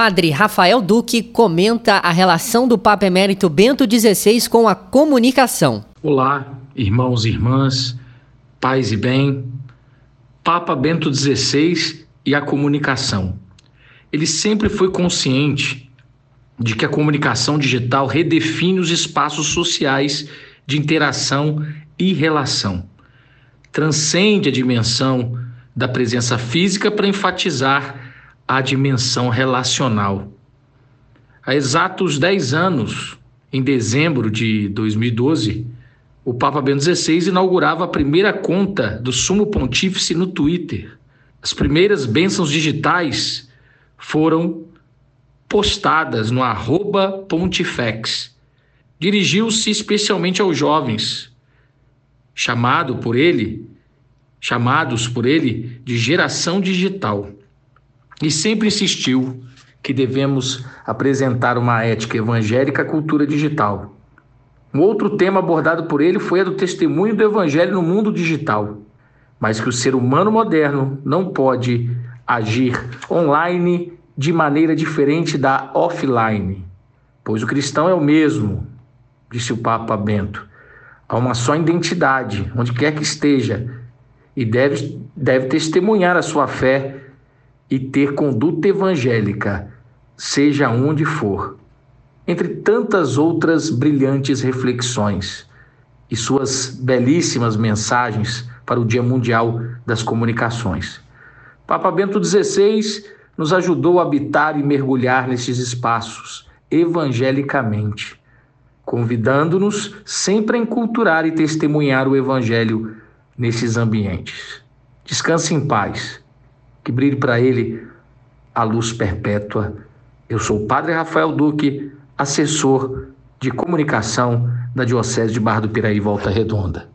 Padre Rafael Duque comenta a relação do Papa Emérito Bento XVI com a comunicação. Olá, irmãos e irmãs, paz e bem. Papa Bento XVI e a comunicação. Ele sempre foi consciente de que a comunicação digital redefine os espaços sociais de interação e relação. Transcende a dimensão da presença física para enfatizar a dimensão relacional. Há exatos 10 anos, em dezembro de 2012, o Papa Bento XVI inaugurava a primeira conta do Sumo Pontífice no Twitter. As primeiras bênçãos digitais foram postadas no arroba pontifex. Dirigiu-se especialmente aos jovens, chamado por ele, chamados por ele de geração digital. E sempre insistiu que devemos apresentar uma ética evangélica à cultura digital. Um outro tema abordado por ele foi a do testemunho do evangelho no mundo digital, mas que o ser humano moderno não pode agir online de maneira diferente da offline, pois o cristão é o mesmo, disse o Papa Bento. Há uma só identidade, onde quer que esteja, e deve, deve testemunhar a sua fé e ter conduta evangélica, seja onde for. Entre tantas outras brilhantes reflexões e suas belíssimas mensagens para o Dia Mundial das Comunicações. Papa Bento XVI nos ajudou a habitar e mergulhar nesses espaços evangelicamente, convidando-nos sempre a enculturar e testemunhar o Evangelho nesses ambientes. Descanse em paz, que brilhe para ele a luz perpétua. Eu sou o Padre Rafael Duque, assessor de comunicação da Diocese de Barra do Piraí, Volta Redonda.